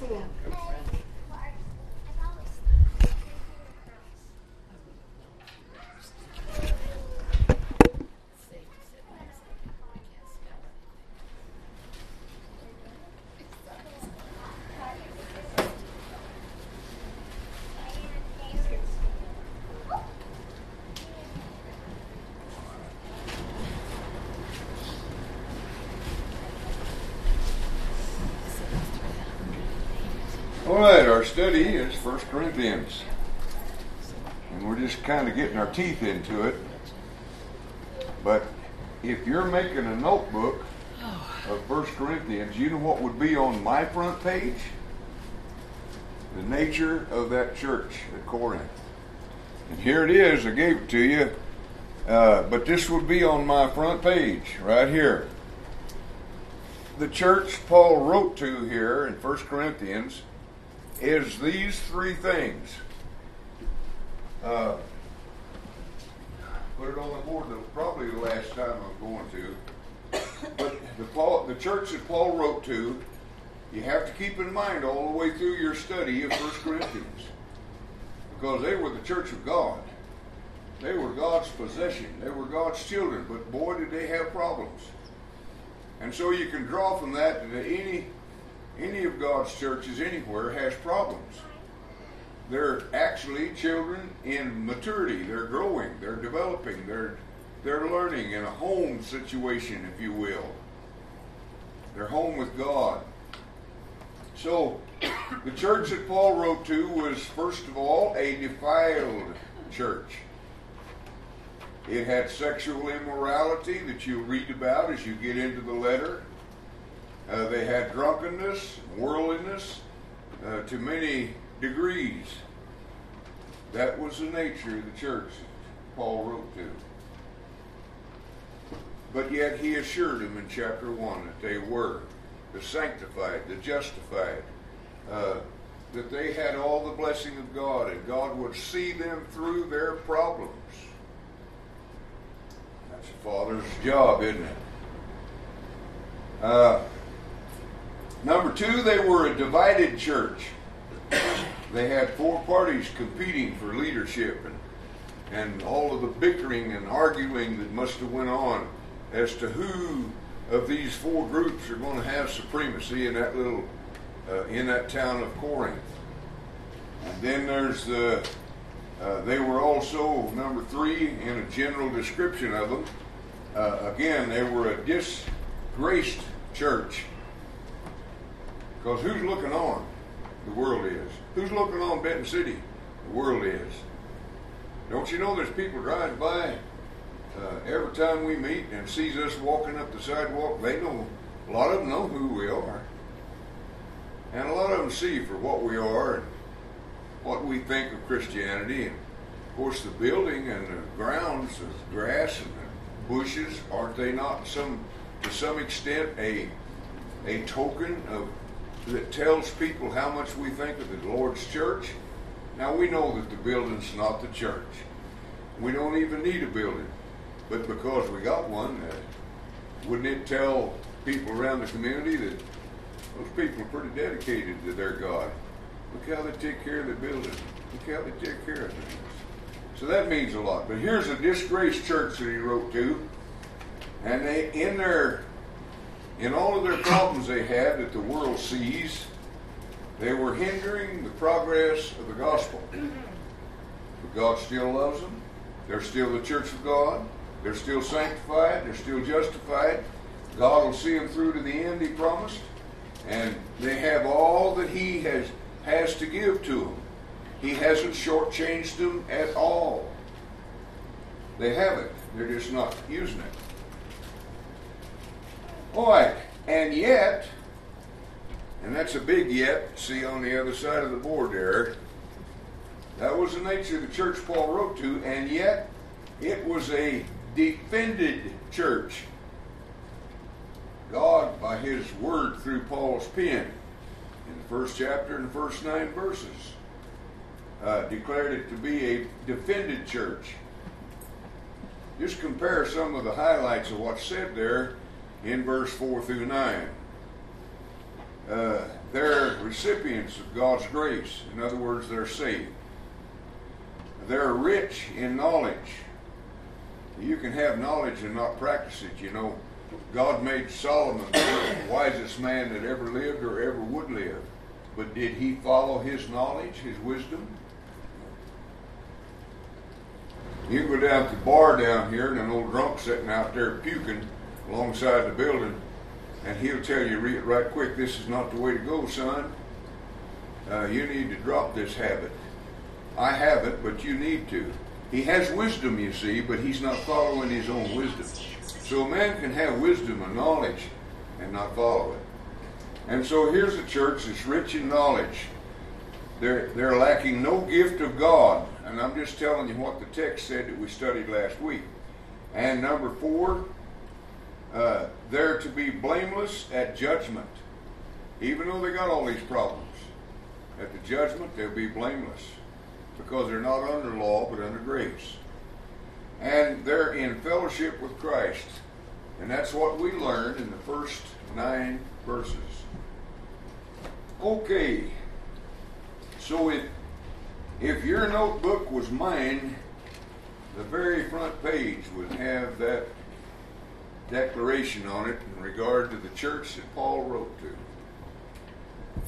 对呀。Right, our study is 1 Corinthians. And we're just kind of getting our teeth into it. But if you're making a notebook of 1 Corinthians, you know what would be on my front page? The nature of that church at Corinth. And here it is, I gave it to you. Uh, but this would be on my front page, right here. The church Paul wrote to here in 1 Corinthians is these three things. Uh, put it on the board. That was probably the last time I'm going to. But the Paul, the church that Paul wrote to, you have to keep in mind all the way through your study of First Corinthians, because they were the church of God. They were God's possession. They were God's children. But boy, did they have problems. And so you can draw from that that any any of God's churches anywhere has problems. They're actually children in maturity. They're growing. They're developing. They're they're learning in a home situation, if you will. They're home with God. So, the church that Paul wrote to was, first of all, a defiled church. It had sexual immorality that you'll read about as you get into the letter. Uh, they had drunkenness, worldliness uh, to many degrees. That was the nature of the church Paul wrote to. But yet he assured them in chapter 1 that they were the sanctified, the justified, uh, that they had all the blessing of God, and God would see them through their problems. That's a father's job, isn't it? Uh, number two, they were a divided church. they had four parties competing for leadership, and and all of the bickering and arguing that must have went on as to who of these four groups are going to have supremacy in that little uh, in that town of Corinth. And then there's the uh, they were also number three in a general description of them. Uh, again, they were a disgraced church because who's looking on? The world is. Who's looking on Benton City? The world is. Don't you know there's people driving by uh, every time we meet and sees us walking up the sidewalk? They know, a lot of them know who we are. And a lot of them see for what we are and what we think of Christianity. And of course, the building and the grounds, the grass and the bushes, aren't they not some, to some extent, a a token of that tells people how much we think of the Lord's church? Now we know that the building's not the church. We don't even need a building. But because we got one, uh, wouldn't it tell people around the community that those people are pretty dedicated to their God? Look how they take care of the building. Look how they take care of things. So that means a lot. But here's a disgraced church that he wrote to. And they in their in all of their problems they had that the world sees, they were hindering the progress of the gospel. But God still loves them. They're still the church of God. They're still sanctified. They're still justified. God will see them through to the end, He promised. And they have all that He has, has to give to them. He hasn't shortchanged them at all. They have it. They're just not using it. Right. And yet, and that's a big yet, see on the other side of the board there. That was the nature of the church Paul wrote to, and yet it was a defended church. God, by his word through Paul's pen, in the first chapter and the first nine verses, uh, declared it to be a defended church. Just compare some of the highlights of what's said there in verse 4 through 9. Uh, their recipients of God's grace. In other words, they're saved. They're rich in knowledge. You can have knowledge and not practice it. You know, God made Solomon the wisest man that ever lived or ever would live. But did he follow his knowledge, his wisdom? You go down to the bar down here, and an old drunk sitting out there puking alongside the building, and he'll tell you right quick, this is not the way to go, son. Uh, you need to drop this habit. I have it, but you need to. He has wisdom, you see, but he's not following his own wisdom. So a man can have wisdom and knowledge and not follow it. And so here's a church that's rich in knowledge. They're, they're lacking no gift of God. And I'm just telling you what the text said that we studied last week. And number four, uh, they're to be blameless at judgment. Even though they got all these problems. At the judgment, they'll be blameless. Because they're not under law, but under grace. And they're in fellowship with Christ. And that's what we learned in the first nine verses. Okay. So if if your notebook was mine, the very front page would have that declaration on it in regard to the church that Paul wrote to.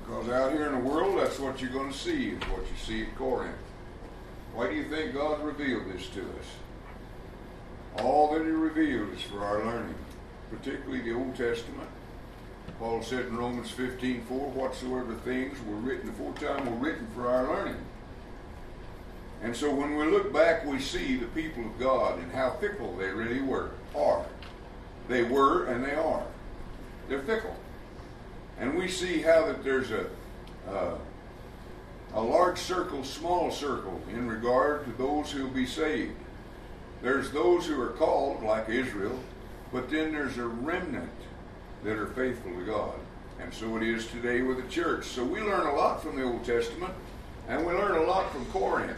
Because out here in the world, that's what you're going to see, is what you see at Corinth. Why do you think God revealed this to us? All that He revealed is for our learning, particularly the Old Testament Paul said in Romans 15 4, whatsoever things were written aforetime were written for our learning. And so when we look back, we see the people of God and how fickle they really were, are. They were and they are. They're fickle. And we see how that there's a, uh, a large circle, small circle in regard to those who will be saved. There's those who are called, like Israel, but then there's a remnant that are faithful to God. And so it is today with the church. So we learn a lot from the Old Testament, and we learn a lot from Corinth.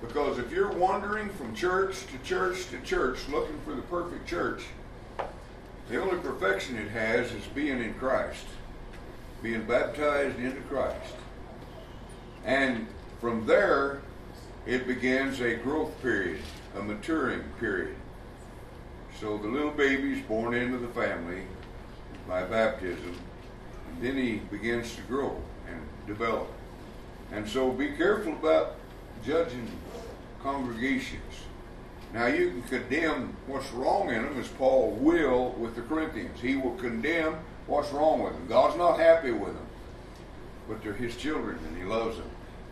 Because if you're wandering from church to church to church looking for the perfect church, the only perfection it has is being in Christ, being baptized into Christ. And from there, it begins a growth period, a maturing period. So the little baby's born into the family, by baptism, and then he begins to grow and develop. And so be careful about judging congregations. Now you can condemn what's wrong in them, as Paul will with the Corinthians. He will condemn what's wrong with them. God's not happy with them, but they're His children, and He loves them.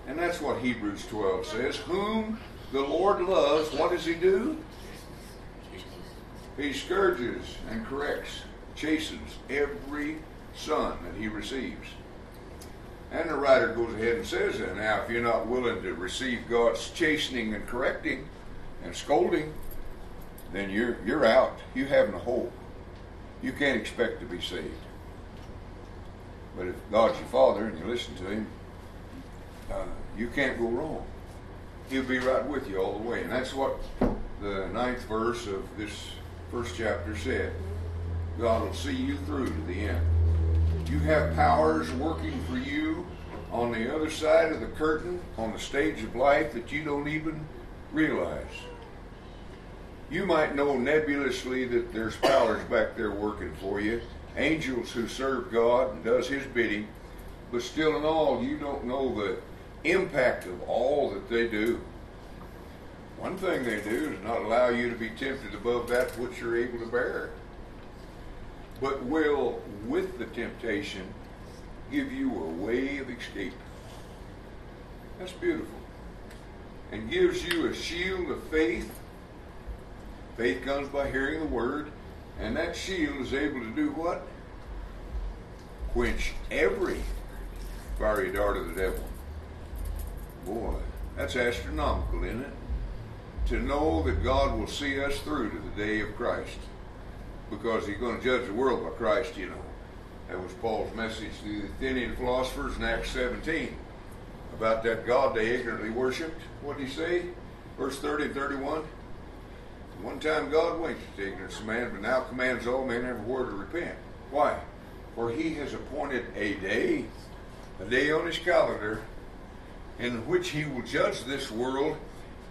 And that's what Hebrews 12 says. Whom the Lord loves, what does He do? He scourges and corrects chastens every son that he receives. And the writer goes ahead and says that. Now, if you're not willing to receive God's chastening and correcting and scolding, then you're, you're out. You have no hope. You can't expect to be saved. But if God's your Father and you listen to Him, uh, you can't go wrong. He'll be right with you all the way. And that's what the ninth verse of this first chapter said. God will see you through to the end. You have powers working for you on the other side of the curtain, on the stage of life that you don't even realize. You might know nebulously that there's powers back there working for you, angels who serve God and does His bidding, but still in all, you don't know the impact of all that they do. One thing they do is not allow you to be tempted above that which you're able to bear but will, with the temptation, give you a way of escape. That's beautiful. And gives you a shield of faith. Faith comes by hearing the word, and that shield is able to do what? Quench every fiery dart of the devil. Boy, that's astronomical, isn't it? To know that God will see us through to the day of Christ because he's going to judge the world by Christ, you know. That was Paul's message to the Athenian philosophers in Acts 17 about that God they ignorantly worshipped. What did he say? Verse 30 and 31. One time God winked at the ignorance of man, but now commands all men everywhere to repent. Why? For he has appointed a day, a day on his calendar, in which he will judge this world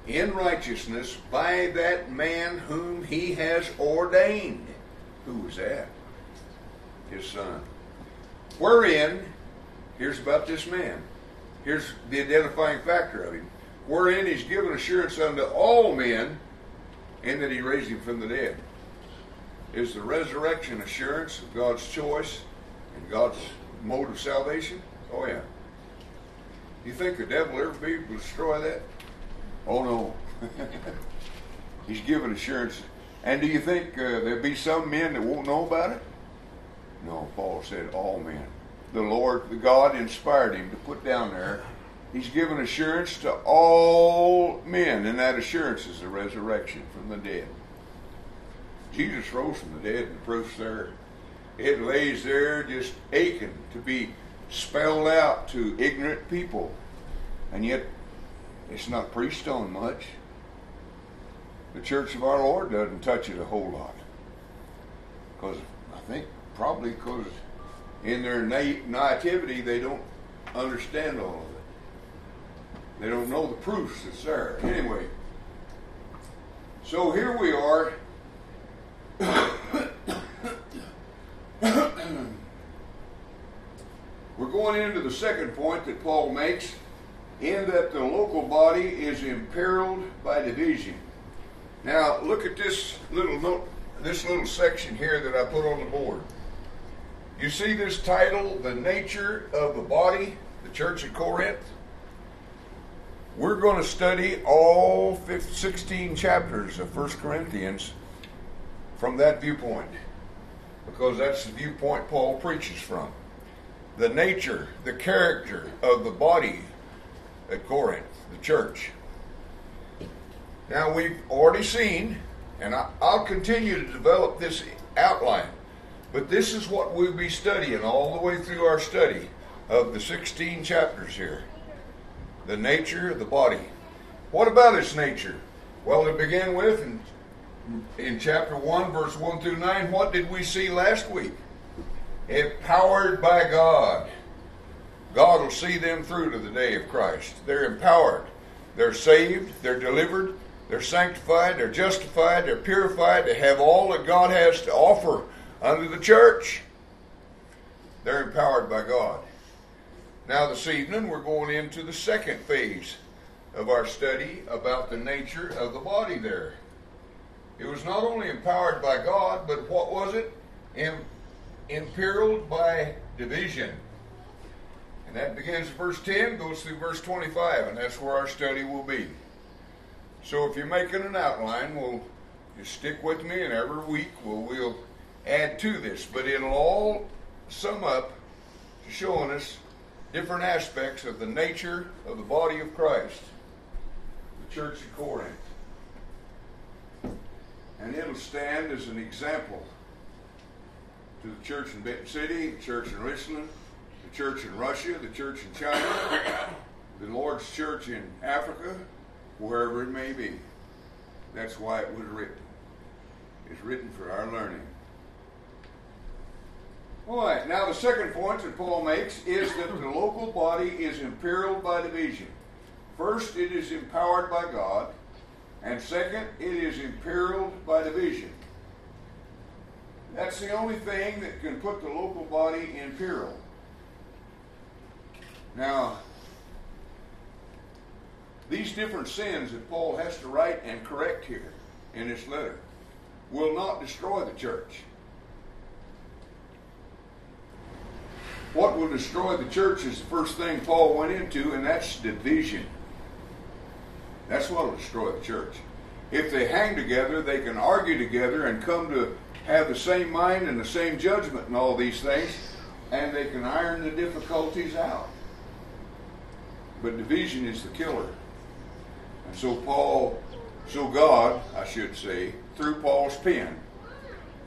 in righteousness by that man whom he has ordained. Who was that? His son. Wherein, here's about this man. Here's the identifying factor of him. Wherein he's given assurance unto all men, and that he raised him from the dead. Is the resurrection assurance of God's choice and God's mode of salvation? Oh, yeah. You think the devil ever be able to destroy that? Oh, no. He's given assurance. And do you think uh, there'll be some men that won't know about it? No, Paul said all men. The Lord, the God inspired him to put down there. He's given assurance to all men, and that assurance is the resurrection from the dead. Jesus rose from the dead, and the proof's there. It lays there just aching to be spelled out to ignorant people. And yet, it's not preached on much. The church of our Lord doesn't touch it a whole lot. Because I think probably because in their naivety they don't understand all of it. They don't know the proofs that's there. Anyway, so here we are. We're going into the second point that Paul makes in that the local body is imperiled by division. Now, look at this little note, this little section here that I put on the board. You see this title, The Nature of the Body, the Church at Corinth? We're going to study all 16 chapters of 1 Corinthians from that viewpoint because that's the viewpoint Paul preaches from. The nature, the character of the body at Corinth, the church. Now, we've already seen, and I, will continue to develop this outline, but this is what we'll be studying all the way through our study of the 16 chapters here. The nature of the body. What about its nature? Well, to begin with, in, in chapter 1, verse 1 through 9, what did we see last week? Empowered by God. God will see them through to the day of Christ. They're empowered. They're saved. They're delivered. They're sanctified. They're justified. They're purified. They have all that God has to offer under the church. They're empowered by God. Now, this evening, we're going into the second phase of our study about the nature of the body there. It was not only empowered by God, but what was it? Im- imperiled by division. And that begins verse 10, goes through verse 25, and that's where our study will be. So if you're making an outline, we'll just stick with me, and every week we'll, we'll add to this. But it'll all sum up to showing us different aspects of the nature of the body of Christ, the church of Corinth. And it'll stand as an example to the church in Benton City, the church in Richland, the church in Russia, the church in China, the Lord's church in Africa, wherever it may be. That's why it was written. It's written for our learning. All right, now the second point that Paul makes is that the local body is imperiled by division. First, it is empowered by God, and second, it is imperiled by division. That's the only thing that can put the local body in peril. Now, these different sins that Paul has to write and correct here in this letter will not destroy the church. What will destroy the church is the first thing Paul went into, and that's division. That's what will destroy the church. If they hang together, they can argue together and come to have the same mind and the same judgment and all these things, and they can iron the difficulties out. But division is the killer. And so Paul, so God, I should say, through Paul's pen,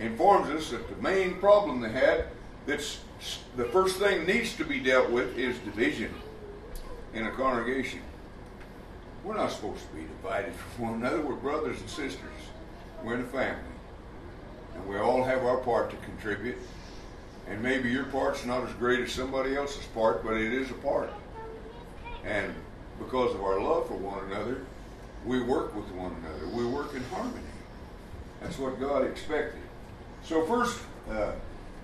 informs us that the main problem they had, that's the first thing needs to be dealt with is division in a congregation. We're not supposed to be divided from one another. We're brothers and sisters. We're in a family. And we all have our part to contribute. And maybe your part's not as great as somebody else's part, but it is a part. And because of our love for one another, we work with one another. We work in harmony. That's what God expected. So, first, uh,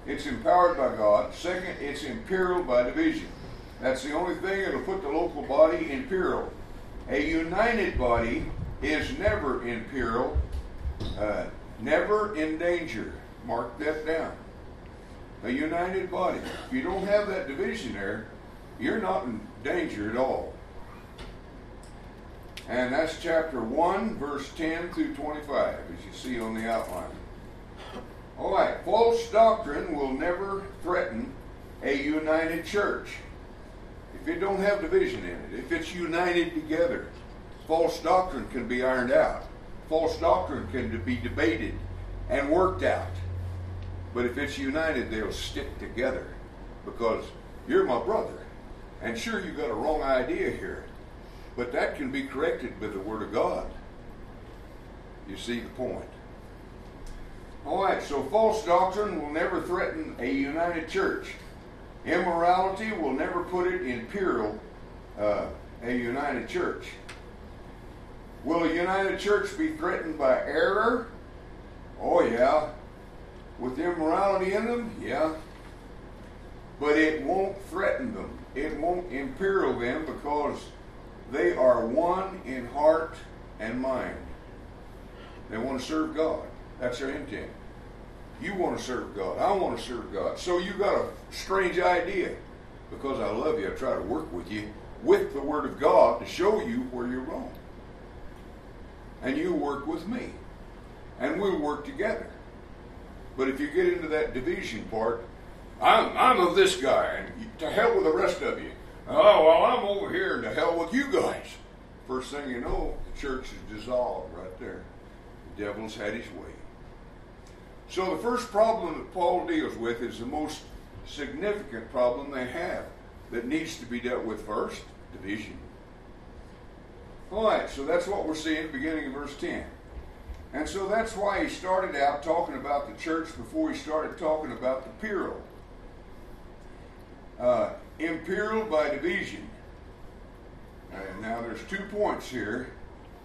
it's empowered by God. Second, it's imperial by division. That's the only thing that'll put the local body in peril. A united body is never in peril, uh, never in danger. Mark that down. A united body. If you don't have that division there, you're not in danger at all. And that's chapter 1, verse 10 through 25, as you see on the outline. All right, false doctrine will never threaten a united church. If it don't have division in it, if it's united together, false doctrine can be ironed out. False doctrine can be debated and worked out. But if it's united, they'll stick together because you're my brother. And sure, you got a wrong idea here, but that can be corrected by the Word of God. You see the point. All right, so false doctrine will never threaten a united church. Immorality will never put it in peril uh, a united church. Will a united church be threatened by error? Oh, yeah. With immorality in them? Yeah. But it won't threaten them, it won't imperil them because they are one in heart and mind. They want to serve God. That's their intent. You want to serve God. I want to serve God. So you got a strange idea. Because I love you, I try to work with you with the Word of God to show you where you're wrong. And you work with me. And we'll work together. But if you get into that division part, I'm, I'm of this guy, and to hell with the rest of you. Oh, well, I'm over here, and to hell with you guys. First thing you know, the church is dissolved right there. The devil's had his way. So the first problem that Paul deals with is the most significant problem they have that needs to be dealt with first division. All right, so that's what we're seeing beginning of verse 10. And so that's why he started out talking about the church before he started talking about the peril. Uh, imperial by division. And now there's two points here.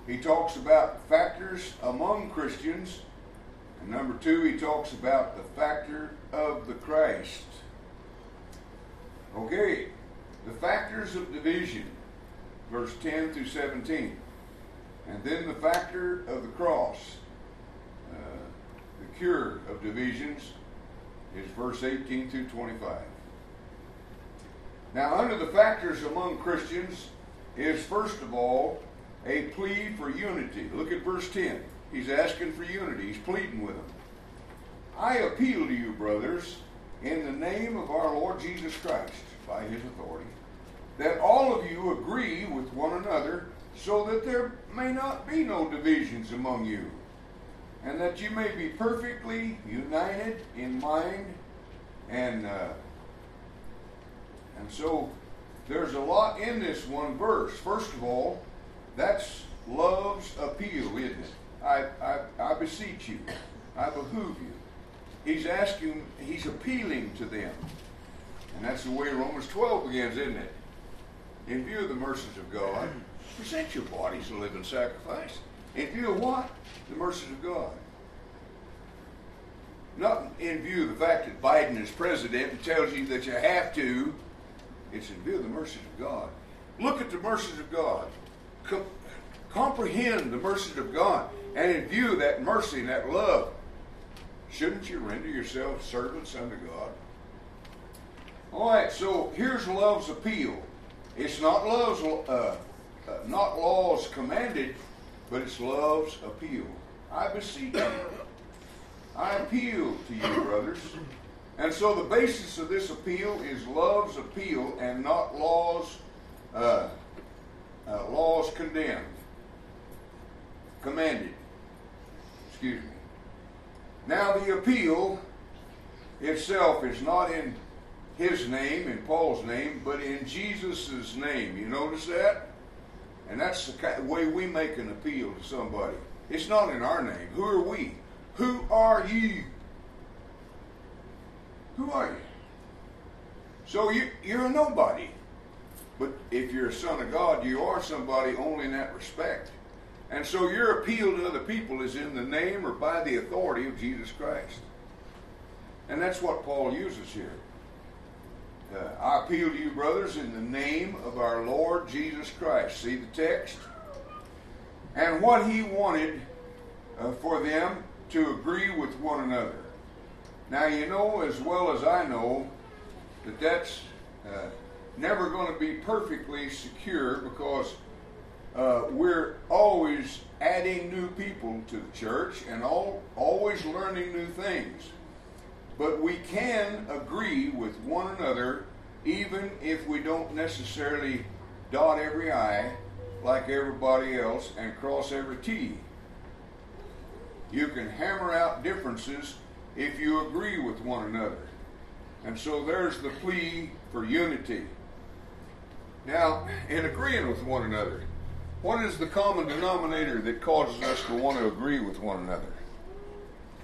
He talks about factors among Christians number two, he talks about the factor of the Christ. Okay, the factors of division, verse 10 through 17. And then the factor of the cross, uh, the cure of divisions, is verse 18 through 25. Now, under the factors among Christians is, first of all, a plea for unity. Look at verse 10. He's asking for unity. He's pleading with them. I appeal to you, brothers, in the name of our Lord Jesus Christ, by his authority, that all of you agree with one another, so that there may not be no divisions among you, and that you may be perfectly united in mind and uh, and so there's a lot in this one verse. First of all, that's love's appeal, isn't it? I, I, I beseech you, I behoove you. He's asking, he's appealing to them. And that's the way Romans 12 begins, isn't it? In view of the mercies of God, present your bodies a living sacrifice. In view of what? The mercies of God. Not in view of the fact that Biden is president and tells you that you have to. It's in view of the mercies of God. Look at the mercies of God. Com- comprehend the mercies of God. And in view of that mercy and that love, shouldn't you render yourselves servants unto God? All right, so here's love's appeal. It's not love's uh, uh, not laws commanded, but it's love's appeal. I beseech you. I appeal to you, brothers. And so the basis of this appeal is love's appeal and not laws uh, uh laws condemned, commanded. Excuse me. Now, the appeal itself is not in his name, in Paul's name, but in Jesus' name. You notice that? And that's the way we make an appeal to somebody. It's not in our name. Who are we? Who are you? Who are you? So you, you're a nobody. But if you're a son of God, you are somebody only in that respect. And so your appeal to other people is in the name or by the authority of Jesus Christ. And that's what Paul uses here. Uh, I appeal to you, brothers, in the name of our Lord Jesus Christ. See the text? And what he wanted uh, for them to agree with one another. Now, you know as well as I know that that's uh, never going to be perfectly secure because uh, we're always adding new people to the church and all, always learning new things. But we can agree with one another even if we don't necessarily dot every I like everybody else and cross every T. You can hammer out differences if you agree with one another. And so there's the plea for unity. Now, in agreeing with one another, what is the common denominator that causes us to want to agree with one another?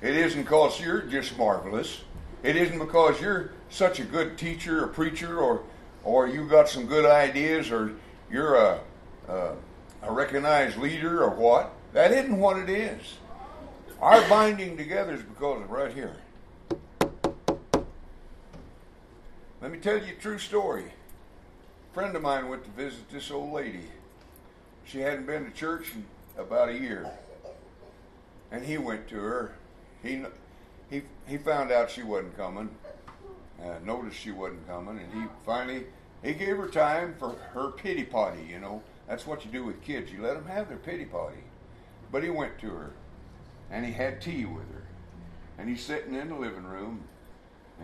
It isn't because you're just marvelous. It isn't because you're such a good teacher or preacher or or you got some good ideas or you're a, a, a recognized leader or what. That isn't what it is. Our binding together is because of right here. Let me tell you a true story. A friend of mine went to visit this old lady. She hadn't been to church in about a year. And he went to her. He he he found out she wasn't coming. Uh, noticed she wasn't coming, and he finally he gave her time for her pity potty. You know, that's what you do with kids. You let them have their pity potty. But he went to her, and he had tea with her, and he's sitting in the living room,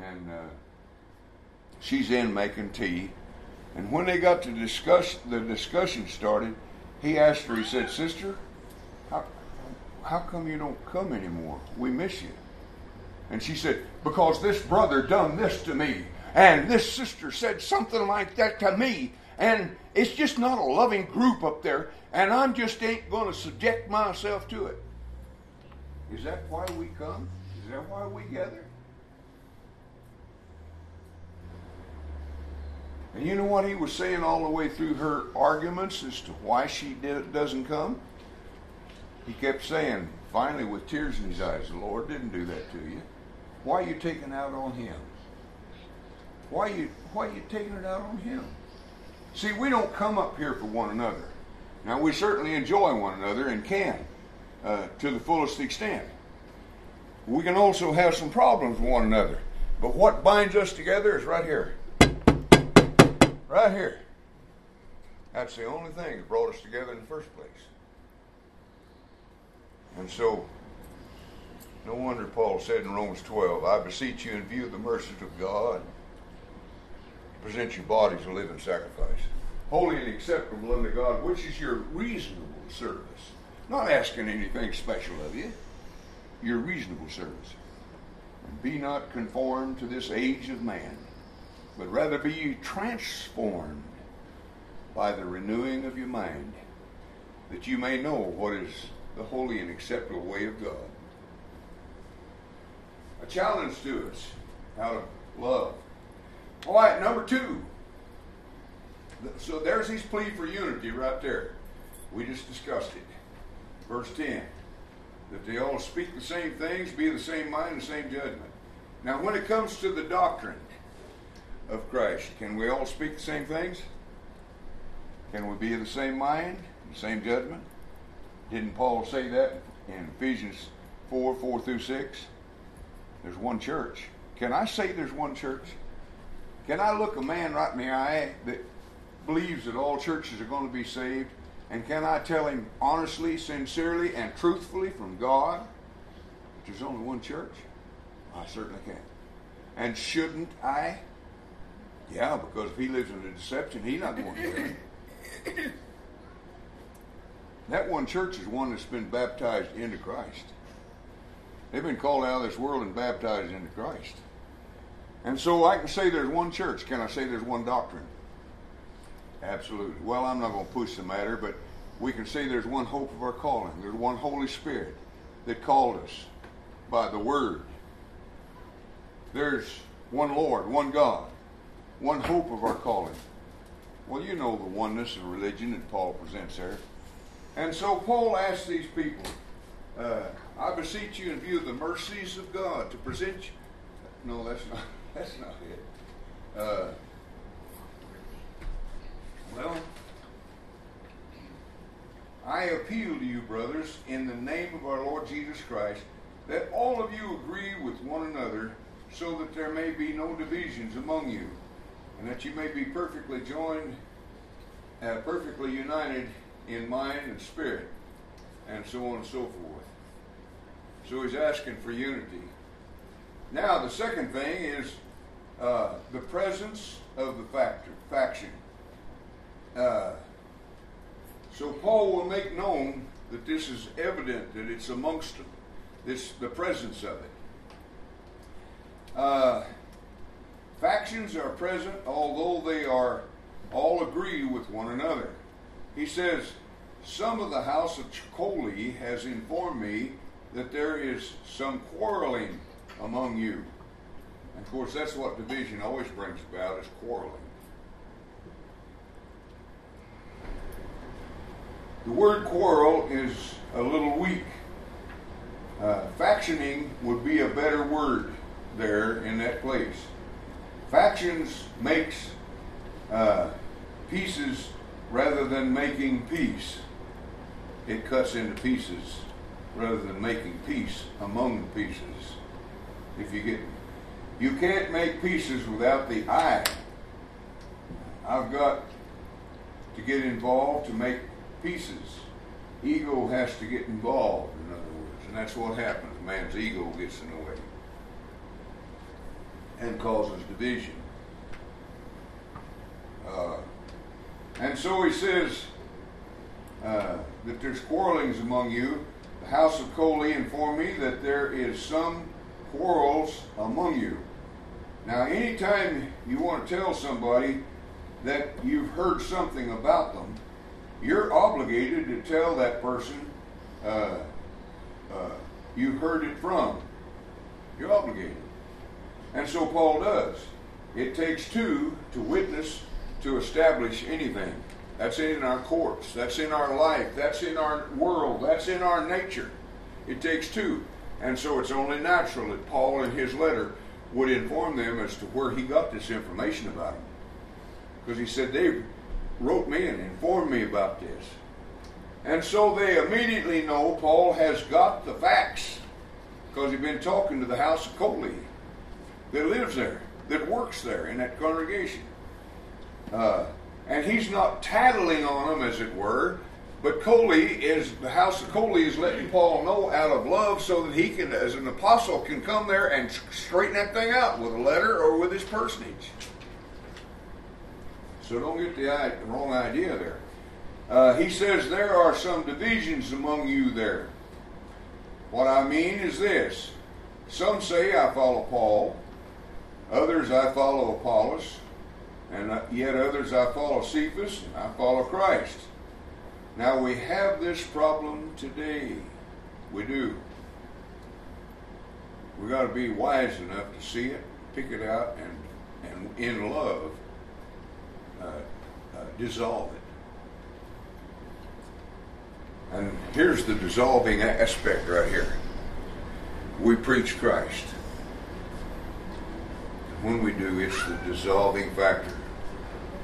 and uh, she's in making tea. And when they got to discuss, the discussion started, he asked her, he said, Sister, how, how come you don't come anymore? We miss you. And she said, Because this brother done this to me, and this sister said something like that to me, and it's just not a loving group up there, and I'm just ain't going to subject myself to it. Is that why we come? Is that why we gather? And you know what he was saying all the way through her arguments as to why she did, doesn't come? He kept saying, finally, with tears in his eyes, the Lord didn't do that to you. Why are you taking it out on him? Why are you, why are you taking it out on him? See, we don't come up here for one another. Now, we certainly enjoy one another and can uh, to the fullest extent. We can also have some problems with one another. But what binds us together is right here. Right here. That's the only thing that brought us together in the first place. And so, no wonder Paul said in Romans 12, I beseech you in view of the mercies of God, present your bodies a living sacrifice, holy and acceptable unto God, which is your reasonable service. Not asking anything special of you, your reasonable service. And be not conformed to this age of man but rather be ye transformed by the renewing of your mind, that you may know what is the holy and acceptable way of God. A challenge to us out of love. All right, number two. So there's his plea for unity right there. We just discussed it. Verse 10 that they all speak the same things, be of the same mind, the same judgment. Now, when it comes to the doctrine, of Christ. Can we all speak the same things? Can we be of the same mind, the same judgment? Didn't Paul say that in Ephesians 4 4 through 6? There's one church. Can I say there's one church? Can I look a man right in the eye that believes that all churches are going to be saved? And can I tell him honestly, sincerely, and truthfully from God that there's only one church? I certainly can. And shouldn't I yeah, because if he lives in a deception, he's not going to heaven. That one church is one that's been baptized into Christ. They've been called out of this world and baptized into Christ. And so I can say there's one church. Can I say there's one doctrine? Absolutely. Well, I'm not going to push the matter, but we can say there's one hope of our calling. There's one Holy Spirit that called us by the Word. There's one Lord, one God, one hope of our calling. Well, you know the oneness of religion that Paul presents there. And so Paul asks these people, uh, I beseech you in view of the mercies of God to present you. No, that's not, that's not it. Uh, well, I appeal to you, brothers, in the name of our Lord Jesus Christ, that all of you agree with one another, so that there may be no divisions among you, and that you may be perfectly joined, uh, perfectly united in mind and spirit, and so on and so forth. So he's asking for unity. Now, the second thing is uh, the presence of the factor, faction. Uh, so Paul will make known that this is evident, that it's amongst this the presence of it. Factions are present, although they are all agree with one another. He says, Some of the house of Chloe has informed me that there is some quarreling among you. And of course, that's what division always brings about is quarreling. The word quarrel is a little weak. Uh, factioning would be a better word there in that place. Factions makes uh, pieces rather than making peace. It cuts into pieces rather than making peace among the pieces. If you get, you can't make pieces without the I. I've got to get involved to make pieces. Ego has to get involved, in other words, and that's what happens. Man's ego gets in the way and causes division. Uh, and so he says uh, that there's quarrelings among you. The house of Chloe informed me that there is some quarrels among you. Now, anytime you want to tell somebody that you've heard something about them, you're obligated to tell that person uh, uh, you heard it from. You're obligated. And so Paul does. It takes two to witness to establish anything. That's in our courts. That's in our life. That's in our world. That's in our nature. It takes two. And so it's only natural that Paul in his letter would inform them as to where he got this information about them. Because he said, they wrote me and informed me about this. And so they immediately know Paul has got the facts because he's been talking to the house of Chloe that lives there, that works there in that congregation. Uh, and he's not tattling on them, as it were, but Chloe is the house of Chloe is letting Paul know out of love so that he can, as an apostle, can come there and straighten that thing out with a letter or with his personage. So don't get the wrong idea there. Uh, he says there are some divisions among you there. What I mean is this some say I follow Paul, others I follow Apollos, and yet others I follow Cephas, and I follow Christ. Now we have this problem today. We do. We got to be wise enough to see it, pick it out, and, and in love, uh, uh, dissolve it. And here's the dissolving aspect right here. We preach Christ. When we do, it's the dissolving factor.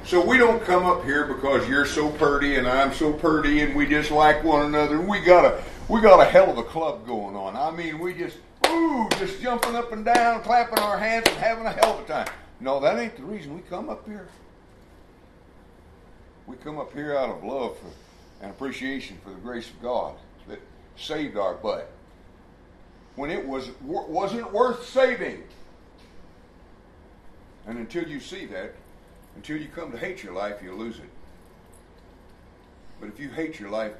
So we don't come up here because you're so purty and I'm so purty and we just like one another. We got a we got a hell of a club going on. I mean, we just ooh, just jumping up and down, clapping our hands and having a hell of a time. No, that ain't the reason we come up here. We come up here out of love for, and appreciation for the grace of God that saved our butt when it was wasn't worth saving. And until you see that, until you come to hate your life, you'll lose it. But if you hate your life,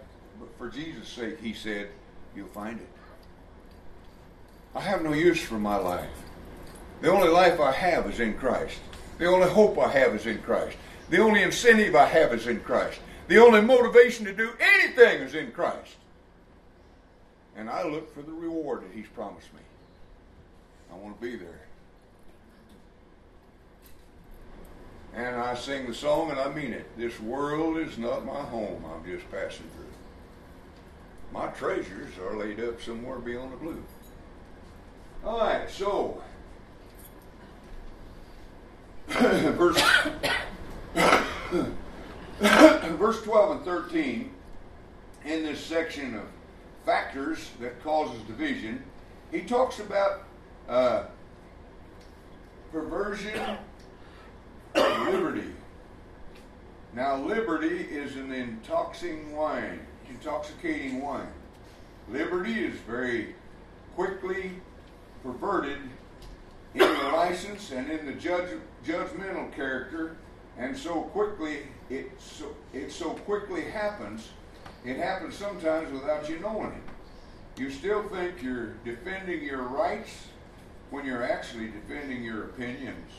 for Jesus' sake, he said, you'll find it. I have no use for my life. The only life I have is in Christ. The only hope I have is in Christ. The only incentive I have is in Christ. The only motivation to do anything is in Christ. And I look for the reward that He's promised me. I want to be there. I sing the song and I mean it. This world is not my home. I'm just passing through. My treasures are laid up somewhere beyond the blue. All right, so verse verse 12 and 13 in this section of factors that causes division, he talks about uh, perversion liberty. Now, liberty is an intoxicating wine, intoxicating wine. Liberty is very quickly perverted in the license and in the judge, judgmental character, and so quickly it so, it so quickly happens. It happens sometimes without you knowing it. You still think you're defending your rights when you're actually defending your opinions.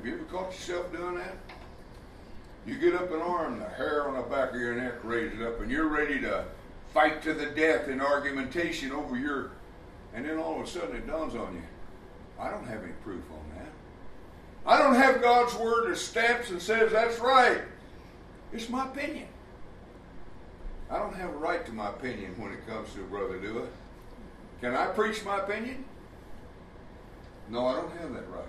Have you ever caught yourself doing that? You get up in arm, the hair on the back of your neck raises up, and you're ready to fight to the death in argumentation over your. And then all of a sudden it dawns on you I don't have any proof on that. I don't have God's word that stamps and says that's right. It's my opinion. I don't have a right to my opinion when it comes to a brother, do I? Can I preach my opinion? No, I don't have that right.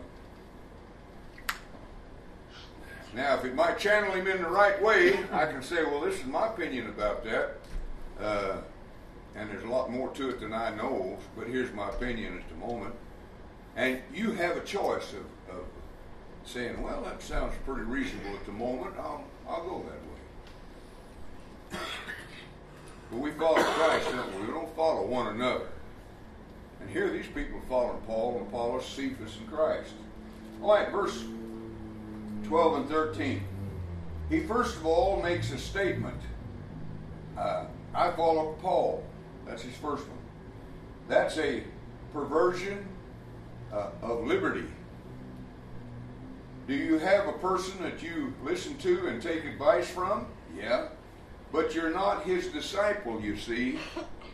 Now, if it might channel him in the right way, I can say, well, this is my opinion about that. Uh, and there's a lot more to it than I know, but here's my opinion at the moment. And you have a choice of, of saying, well, that sounds pretty reasonable at the moment. I'll, I'll go that way. But we follow Christ, don't we? We don't follow one another. And here these people following Paul and Apollos, Cephas, and Christ. All right, verse 12 and 13. He first of all makes a statement. Uh, I follow Paul. That's his first one. That's a perversion uh, of liberty. Do you have a person that you listen to and take advice from? Yeah. But you're not his disciple, you see.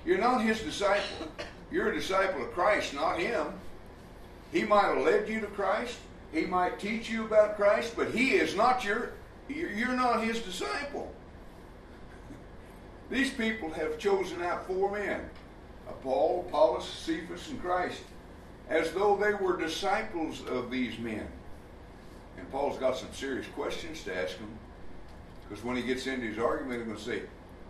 You're not his disciple. You're a disciple of Christ, not him. He might have led you to Christ. He might teach you about Christ, but he is not your you're not his disciple. These people have chosen out four men Paul, Apollos, Cephas, and Christ as though they were disciples of these men. And Paul's got some serious questions to ask them. Because when he gets into his argument, he's going to say,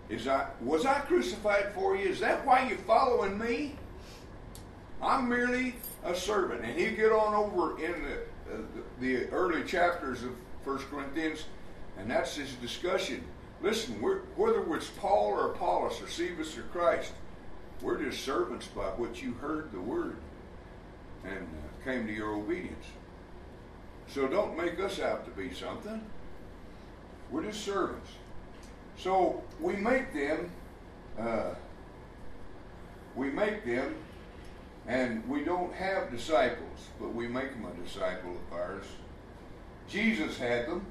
Is I, Was I crucified for you? Is that why you're following me? I'm merely a servant. And he get on over in the, the early chapters of First Corinthians, and that's his discussion. Listen, whether it's Paul or Apollos or Cephas or Christ, we're just servants by what you heard the word and uh, came to your obedience. So don't make us out to be something. We're just servants. So we make them, uh, we make them, and we don't have disciples, but we make them a disciple of ours. Jesus had them,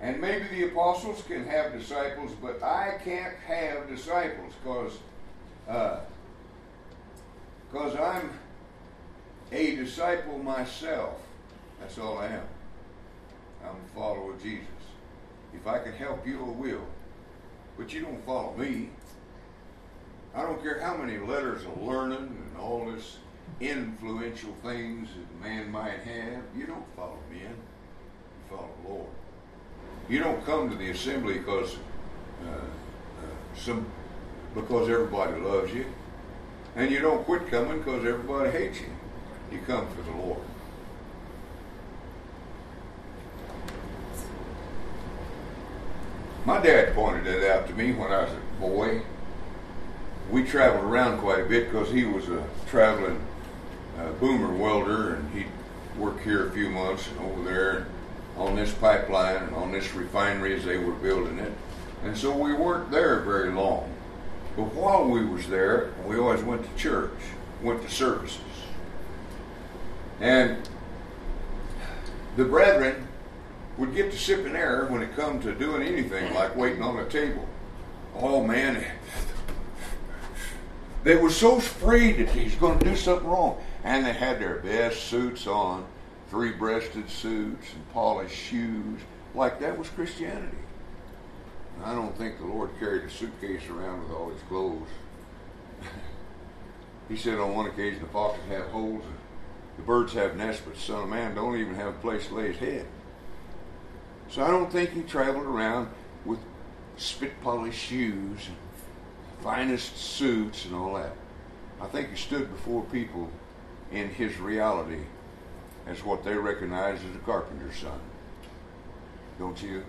and maybe the apostles can have disciples, but I can't have disciples because because uh, I'm a disciple myself. That's all I am. I'm a follower of Jesus. If I can help you, I will. But you don't follow me. I don't care how many letters of learning and all this influential things that man might have. You don't follow men. You follow the Lord. You don't come to the assembly because uh, uh, some because everybody loves you, and you don't quit coming because everybody hates you. You come for the Lord. My dad pointed that out to me when I was a boy. We traveled around quite a bit because he was a traveling uh, boomer welder, and he'd work here a few months and over there on this pipeline and on this refinery as they were building it. And so we weren't there very long. But while we was there, we always went to church, went to services. And the brethren would get to sipping air when it come to doing anything like waiting on a table. Oh man, they were so afraid that he's going to do something wrong. And they had their best suits on, three breasted suits and polished shoes, like that was Christianity. And I don't think the Lord carried a suitcase around with all his clothes. he said on one occasion the foxes have holes the birds have nests, but the Son of Man don't even have a place to lay his head. So I don't think he traveled around with spit polished shoes and finest suits and all that. I think he stood before people in his reality as what they recognize as a carpenter's son. Don't you?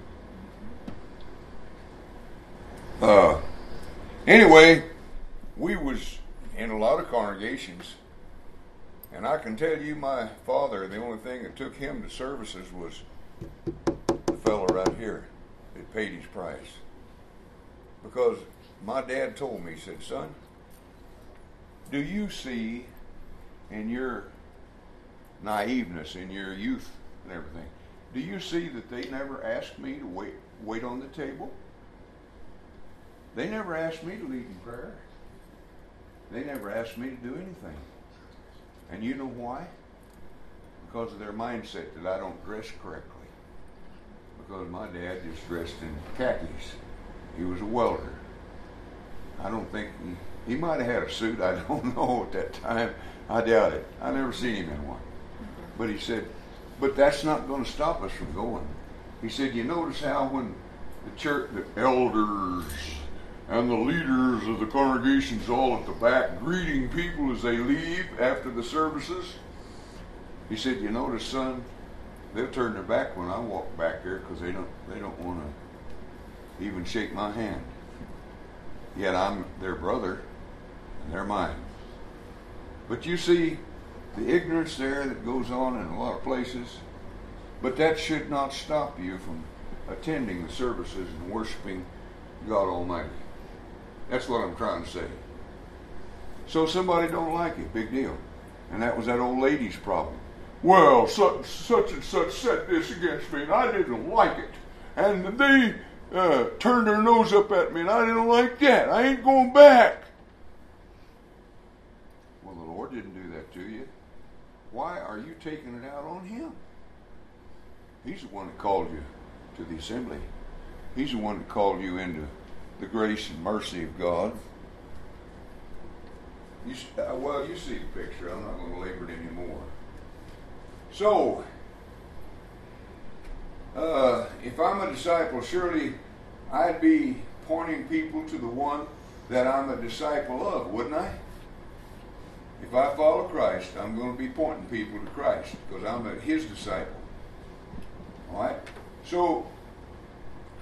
Uh, anyway, we was in a lot of congregations, and I can tell you, my father, the only thing that took him to services was the fellow right here that paid his price. Because my dad told me, he said, son, do you see in your naiveness, in your youth and everything, do you see that they never asked me to wait wait on the table? They never asked me to lead in prayer. They never asked me to do anything. And you know why? Because of their mindset that I don't dress correctly. Because my dad just dressed in khakis. He was a welder. I don't think he, might have had a suit. I don't know at that time. I doubt it. I never seen him in one. But he said, but that's not going to stop us from going. He said, you notice how when the church, the elders and the leaders of the congregations all at the back greeting people as they leave after the services. He said, "You notice, son, they'll turn their back when I walk back there because they don't they don't want to even shake my hand. Yet I'm their brother, and they're mine. But you see the ignorance there that goes on in a lot of places. But that should not stop you from attending the services and worshiping God Almighty. That's what I'm trying to say. So somebody don't like it, big deal. And that was that old lady's problem. Well, such, such and such said this against me, and I didn't like it. And they uh, turned their nose up at me, and I didn't like that. I ain't going back. Well, the Lord didn't do that to you. Why are you taking it out on Him? He's the one that called you to the assembly. He's the one that called you into the grace and mercy of God. You, uh, well, you see the picture. I'm not going to labor it anymore. So, uh, if I'm a disciple, surely I'd be pointing people to the one that I'm a disciple of, wouldn't I? If I follow Christ, I'm going to be pointing people to Christ because I'm a, his disciple. All right? So,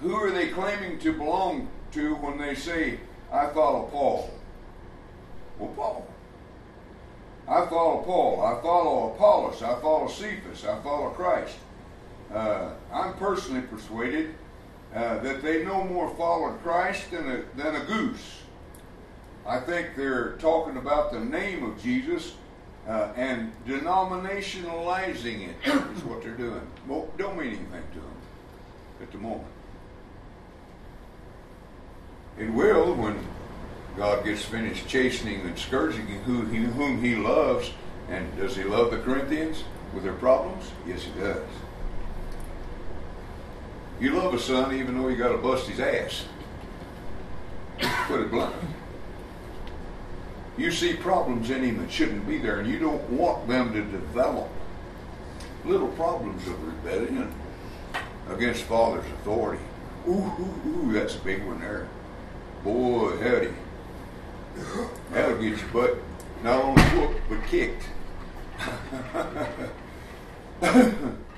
who are they claiming to belong to when they say, I follow Paul? Well, Paul. I follow Paul. I follow Apollos. I follow Cephas. I follow Christ. Uh, I'm personally persuaded uh, that they no more followed Christ than a, than a goose. I think they're talking about the name of Jesus uh, and denominationalizing it is what they're doing. Well, don't mean anything to them at the moment. It will when God gets finished chastening and scourging who he, whom He loves. And does He love the Corinthians with their problems? Yes, He does. You love a son even though you got to bust his ass. Put it blunt. You see problems in him that shouldn't be there, and you don't want them to develop little problems of rebellion against father's authority. Ooh, ooh, ooh, that's a big one there. Boy, howdy. That'll get your butt not only whooped, but kicked.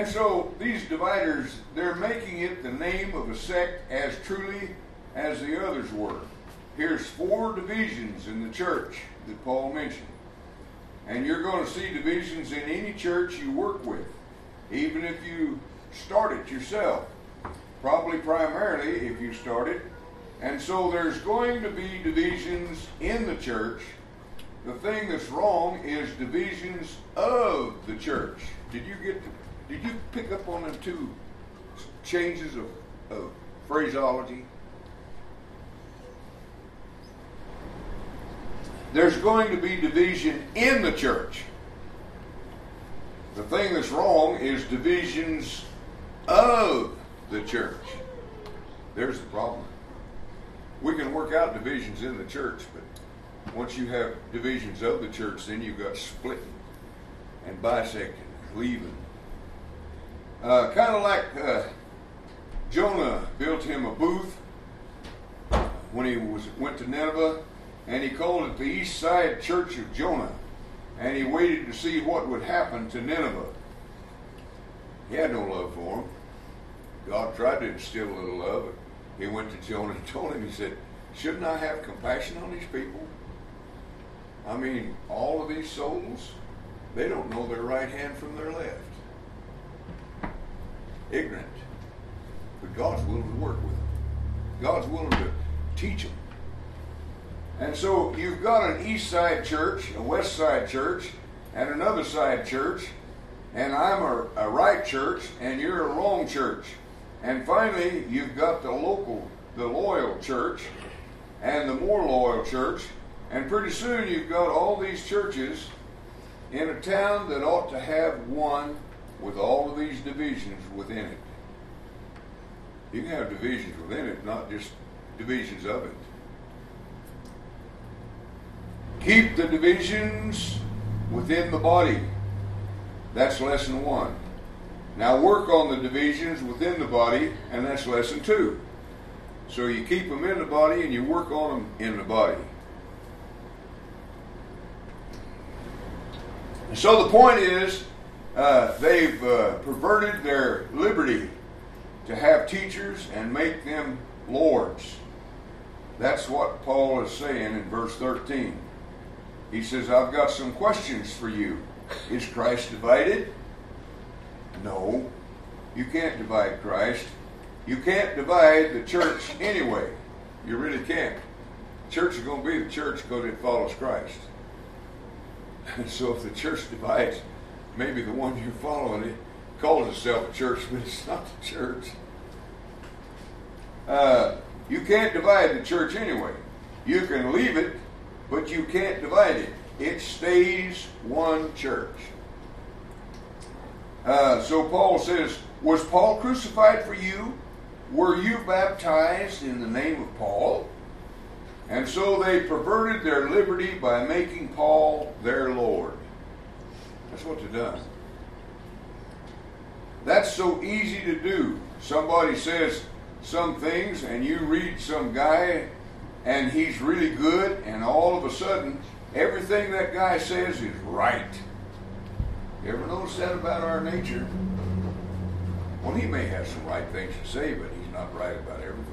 and so these dividers, they're making it the name of a sect as truly as the others were. Here's four divisions in the church that Paul mentioned. And you're going to see divisions in any church you work with, even if you start it yourself. Probably primarily if you start it. And so there's going to be divisions in the church. The thing that's wrong is divisions of the church. Did you get to, did you pick up on the two changes of, of phraseology? There's going to be division in the church. The thing that's wrong is divisions of the church. There's the problem. We can work out divisions in the church, but once you have divisions of the church, then you've got splitting and bisecting, leaving. Uh, kind of like uh, Jonah built him a booth when he was went to Nineveh, and he called it the East Side Church of Jonah, and he waited to see what would happen to Nineveh. He had no love for him. God tried to instill a little love. He went to Jonah and told him, he said, Shouldn't I have compassion on these people? I mean, all of these souls, they don't know their right hand from their left. Ignorant. But God's willing to work with them. God's willing to teach them. And so you've got an east side church, a west side church, and another side church, and I'm a, a right church, and you're a wrong church. And finally, you've got the local, the loyal church, and the more loyal church, and pretty soon you've got all these churches in a town that ought to have one with all of these divisions within it. You can have divisions within it, not just divisions of it. Keep the divisions within the body. That's lesson one. Now work on the divisions within the body, and that's lesson two. So you keep them in the body and you work on them in the body. And so the point is, uh, they've uh, perverted their liberty to have teachers and make them lords. That's what Paul is saying in verse 13. He says, I've got some questions for you. Is Christ divided? No. You can't divide Christ. You can't divide the church anyway. You really can't. Church is going to be the church because it follows Christ. And so if the church divides, maybe the one you're following it calls itself a church, but it's not the church. Uh, you can't divide the church anyway. You can leave it, but you can't divide it. It stays one church. Uh, so Paul says, Was Paul crucified for you? Were you baptized in the name of Paul? And so they perverted their liberty by making Paul their Lord. That's what they've done. That's so easy to do. Somebody says some things, and you read some guy, and he's really good, and all of a sudden, everything that guy says is right. You ever notice that about our nature? Well, he may have some right things to say, but he's not right about everything.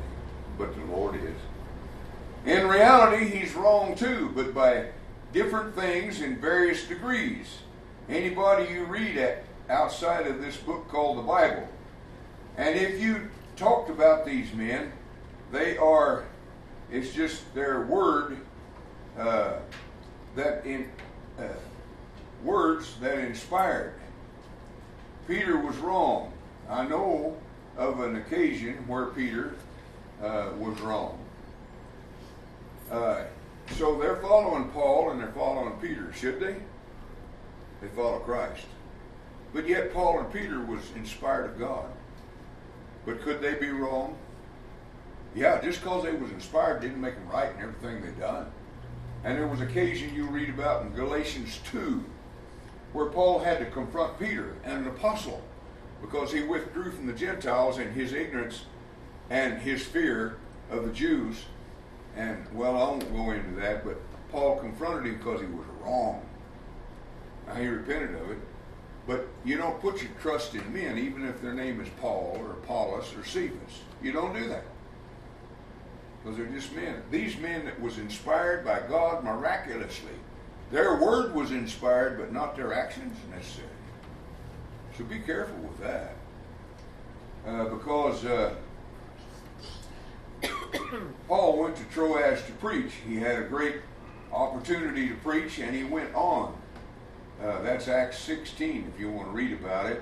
But the Lord is. In reality, he's wrong too, but by different things in various degrees. Anybody you read at outside of this book called the Bible, and if you talked about these men, they are, it's just their word uh, that in uh, words that inspired. Peter was wrong. I know of an occasion where Peter uh, was wrong. Uh, so they're following Paul and they're following Peter, should they? They follow Christ. But yet Paul and Peter was inspired of God. But could they be wrong? Yeah, just because they was inspired didn't make them right in everything they done. And there was occasion you read about in Galatians 2 where Paul had to confront Peter and an apostle because he withdrew from the Gentiles in his ignorance and his fear of the Jews and, well, I won't go into that, but Paul confronted him because he was wrong. He repented of it. But you don't put your trust in men, even if their name is Paul or Apollos or Cephas. You don't do that. Because they're just men. These men that was inspired by God miraculously. Their word was inspired, but not their actions necessarily. So be careful with that. Uh, because uh, Paul went to Troas to preach. He had a great opportunity to preach, and he went on. Uh, that's Acts 16, if you want to read about it.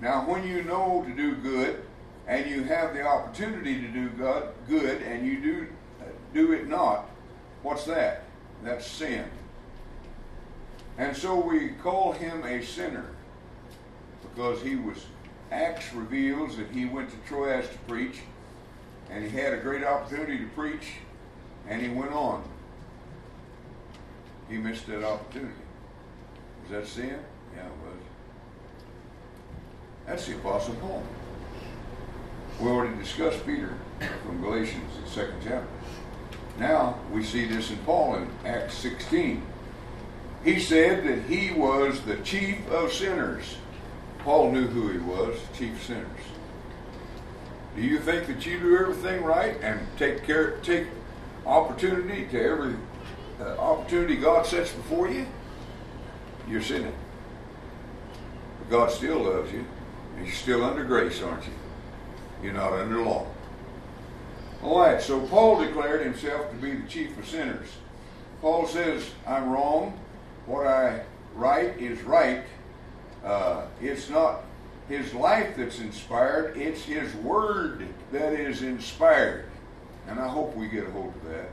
Now, when you know to do good, and you have the opportunity to do God, good, and you do uh, do it not, what's that? That's sin. And so we call him a sinner. because he was, Acts reveals that he went to Troas to preach, and he had a great opportunity to preach, and he went on. He missed that opportunity. Was that sin? Yeah, it was. That's the Apostle Paul. We already discussed Peter from Galatians, the second chapter. Now we see this in Paul in Acts 16. He said that he was the chief of sinners. Paul knew who he was, chief sinners. Do you think that you do everything right and take care, take opportunity to every uh, opportunity God sets before you? You're sinning. But God still loves you. And you're still under grace, aren't you? You're not under law. All right, so Paul declared himself to be the chief of sinners. Paul says, I'm wrong. What I write is right. Uh, it's not his life that's inspired, it's his word that is inspired. And I hope we get a hold of that.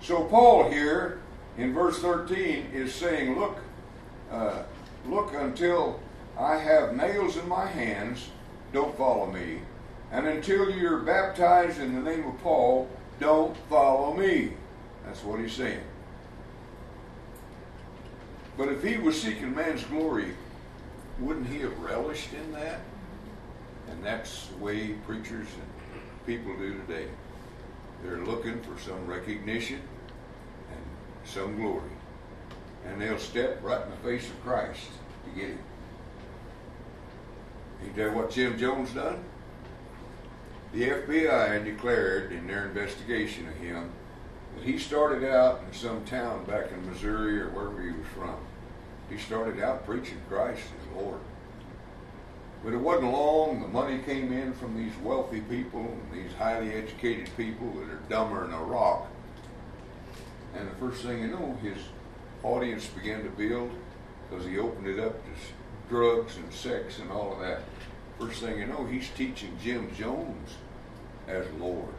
So, Paul here in verse 13 is saying, Look, uh, look until I have nails in my hands, don't follow me. And until you're baptized in the name of Paul, don't follow me. That's what he's saying. But if he was seeking man's glory, wouldn't he have relished in that? And that's the way preachers and people do today. They're looking for some recognition some glory. And they'll step right in the face of Christ to get it. Ain't that what Jim Jones done? The FBI declared in their investigation of him that he started out in some town back in Missouri or wherever he was from. He started out preaching Christ as Lord. But it wasn't long, the money came in from these wealthy people and these highly educated people that are dumber than a rock. And the first thing you know, his audience began to build because he opened it up to drugs and sex and all of that. First thing you know, he's teaching Jim Jones as Lord.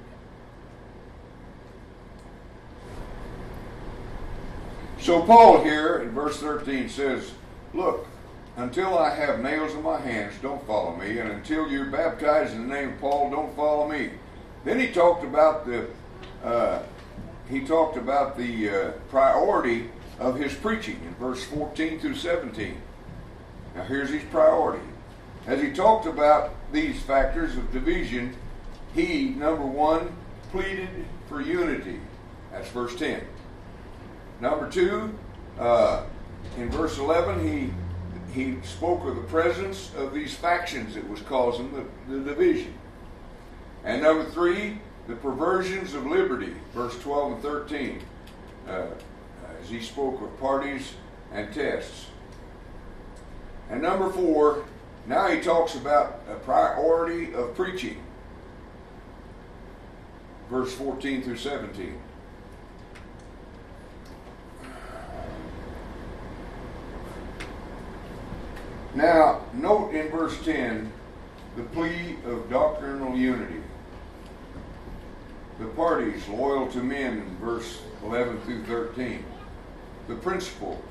So Paul here in verse 13 says, Look, until I have nails in my hands, don't follow me, and until you're baptized in the name of Paul, don't follow me. Then he talked about the uh, he talked about the uh, priority of his preaching in verse 14 through 17. Now here's his priority. As he talked about these factors of division, he, number one, pleaded for unity. That's verse 10. Number two, uh, in verse 11, he he spoke of the presence of these factions that was causing the, the division. And number three, the perversions of liberty, verse 12 and 13, uh, as he spoke of parties and tests. And number four, now he talks about a priority of preaching, verse 14 through 17. Now, note in verse 10 the plea of doctrinal unity. The parties loyal to men in verse 11 through 13. The principle,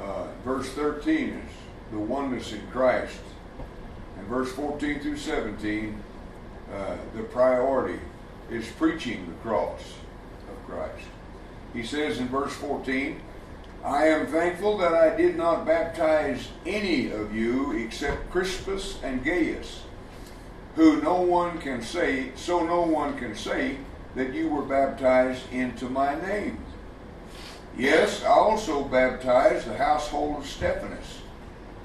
uh, verse 13, is the oneness in Christ. And verse 14 through 17, uh, the priority is preaching the cross of Christ. He says in verse 14, I am thankful that I did not baptize any of you except Crispus and Gaius, who no one can say, so no one can say that you were baptized into my name. Yes, I also baptized the household of Stephanas.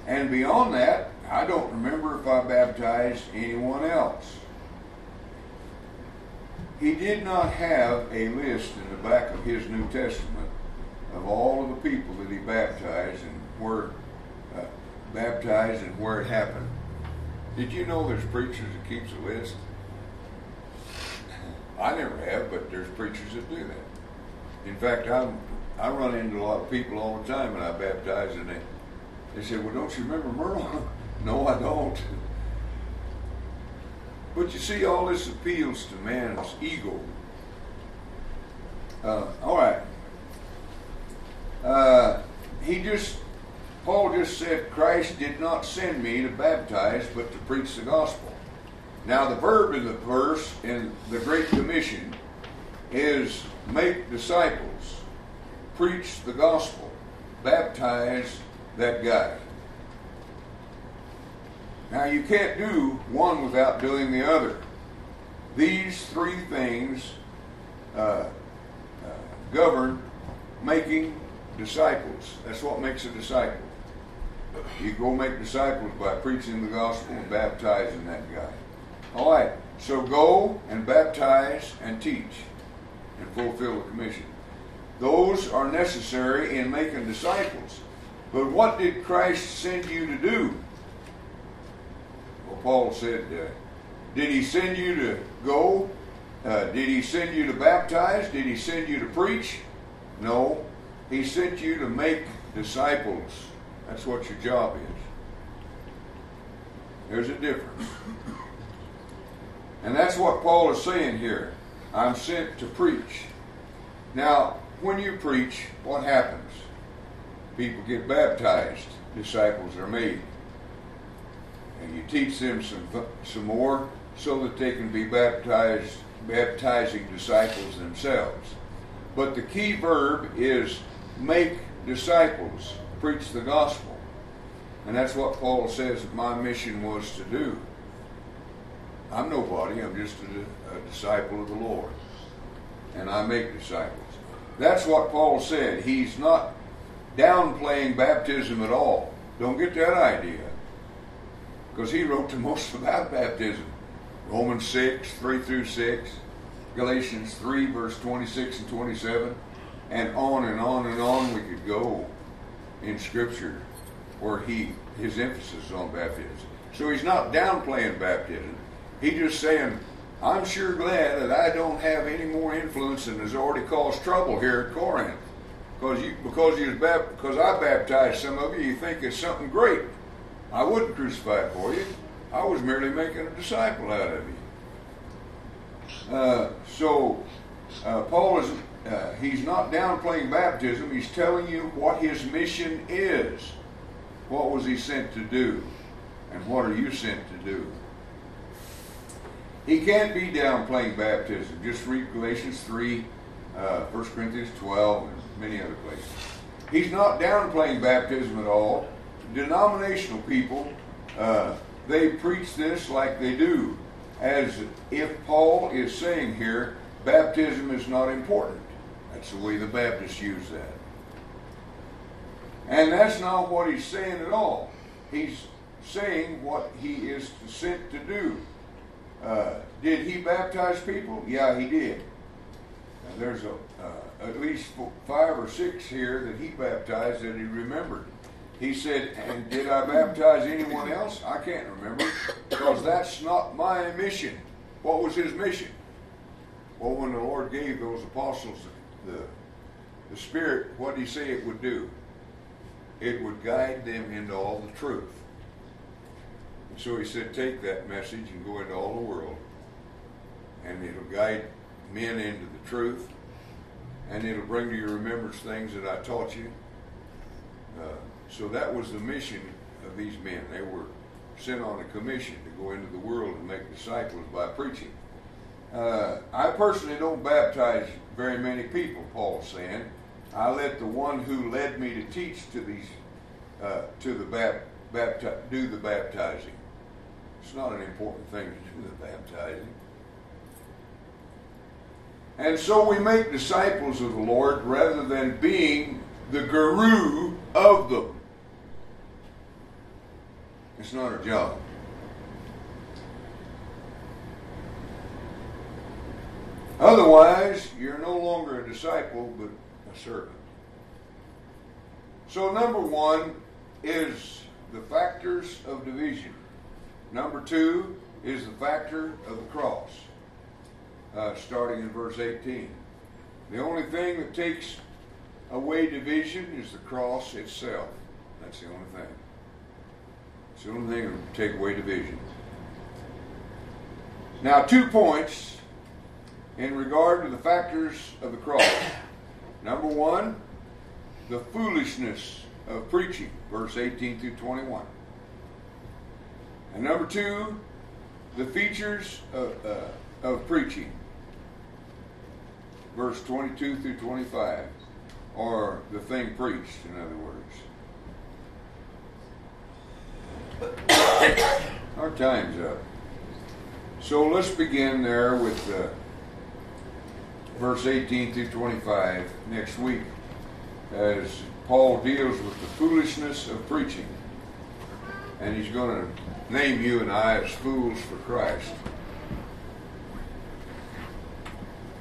And beyond that, I don't remember if I baptized anyone else. He did not have a list in the back of his New Testament of all of the people that he baptized and where uh, baptized and where it happened. Did you know there's preachers that keeps a list? I never have, but there's preachers that do that. In fact, I'm, I run into a lot of people all the time when I baptize, and they, they say, Well, don't you remember Merle? no, I don't. But you see, all this appeals to man's ego. Uh, all right. Uh, he just, Paul just said, Christ did not send me to baptize, but to preach the gospel. Now, the verb in the verse in the Great Commission is make disciples, preach the gospel, baptize that guy. Now, you can't do one without doing the other. These three things uh, uh, govern making disciples. That's what makes a disciple. You go make disciples by preaching the gospel and baptizing that guy. All right, so go and baptize and teach and fulfill the commission. Those are necessary in making disciples. But what did Christ send you to do? Well, Paul said, uh, Did he send you to go? Uh, did he send you to baptize? Did he send you to preach? No. He sent you to make disciples. That's what your job is. There's a difference. And that's what Paul is saying here. I'm sent to preach. Now, when you preach, what happens? People get baptized, disciples are made. And you teach them some, some more so that they can be baptized, baptizing disciples themselves. But the key verb is make disciples, preach the gospel. And that's what Paul says my mission was to do. I'm nobody, I'm just a, a disciple of the Lord. And I make disciples. That's what Paul said. He's not downplaying baptism at all. Don't get that idea. Because he wrote the most about baptism. Romans 6, 3 through 6, Galatians 3, verse 26 and 27, and on and on and on we could go in Scripture where he his emphasis is on baptism. So he's not downplaying baptism. He's just saying, I'm sure glad that I don't have any more influence than has already caused trouble here at Corinth. Because you because you because I baptized some of you, you think it's something great. I wouldn't crucify for you. I was merely making a disciple out of you. Uh, so uh, Paul is uh, he's not downplaying baptism. He's telling you what his mission is. What was he sent to do? And what are you sent to do? He can't be downplaying baptism. Just read Galatians 3, uh, 1 Corinthians 12, and many other places. He's not downplaying baptism at all. Denominational people, uh, they preach this like they do, as if Paul is saying here, baptism is not important. That's the way the Baptists use that. And that's not what he's saying at all. He's saying what he is sent to do. Uh, did he baptize people? Yeah, he did. And there's a, uh, at least five or six here that he baptized that he remembered. He said, And did I baptize anyone else? I can't remember because that's not my mission. What was his mission? Well, when the Lord gave those apostles the, the Spirit, what did he say it would do? It would guide them into all the truth. So he said, Take that message and go into all the world and it'll guide men into the truth, and it'll bring to your remembrance things that I taught you. Uh, so that was the mission of these men. They were sent on a commission to go into the world and make disciples by preaching. Uh, I personally don't baptize very many people, Paul's saying. I let the one who led me to teach to these, uh, to the bap- bapti- do the baptizing. It's not an important thing to do the baptizing. And so we make disciples of the Lord rather than being the guru of them. It's not our job. Otherwise, you're no longer a disciple, but a servant. So, number one is the factors of division. Number two is the factor of the cross uh, starting in verse 18. The only thing that takes away division is the cross itself. That's the only thing. It's the only thing that will take away division. Now, two points in regard to the factors of the cross. Number one, the foolishness of preaching, verse 18 through 21. And number two, the features of, uh, of preaching, verse 22 through 25, or the thing preached, in other words. Our time's up. So let's begin there with uh, verse 18 through 25 next week as Paul deals with the foolishness of preaching. And he's going to name you and I as fools for Christ.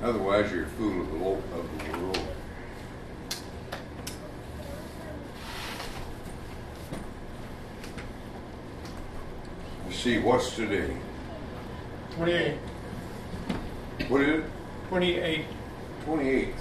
Otherwise, you're a fool of the, lo- of the world. Let's see, what's today? 28. What is it? 28. 28th.